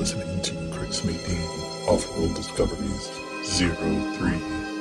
listening to Chris Maydean Off-World Discoveries Zero Three.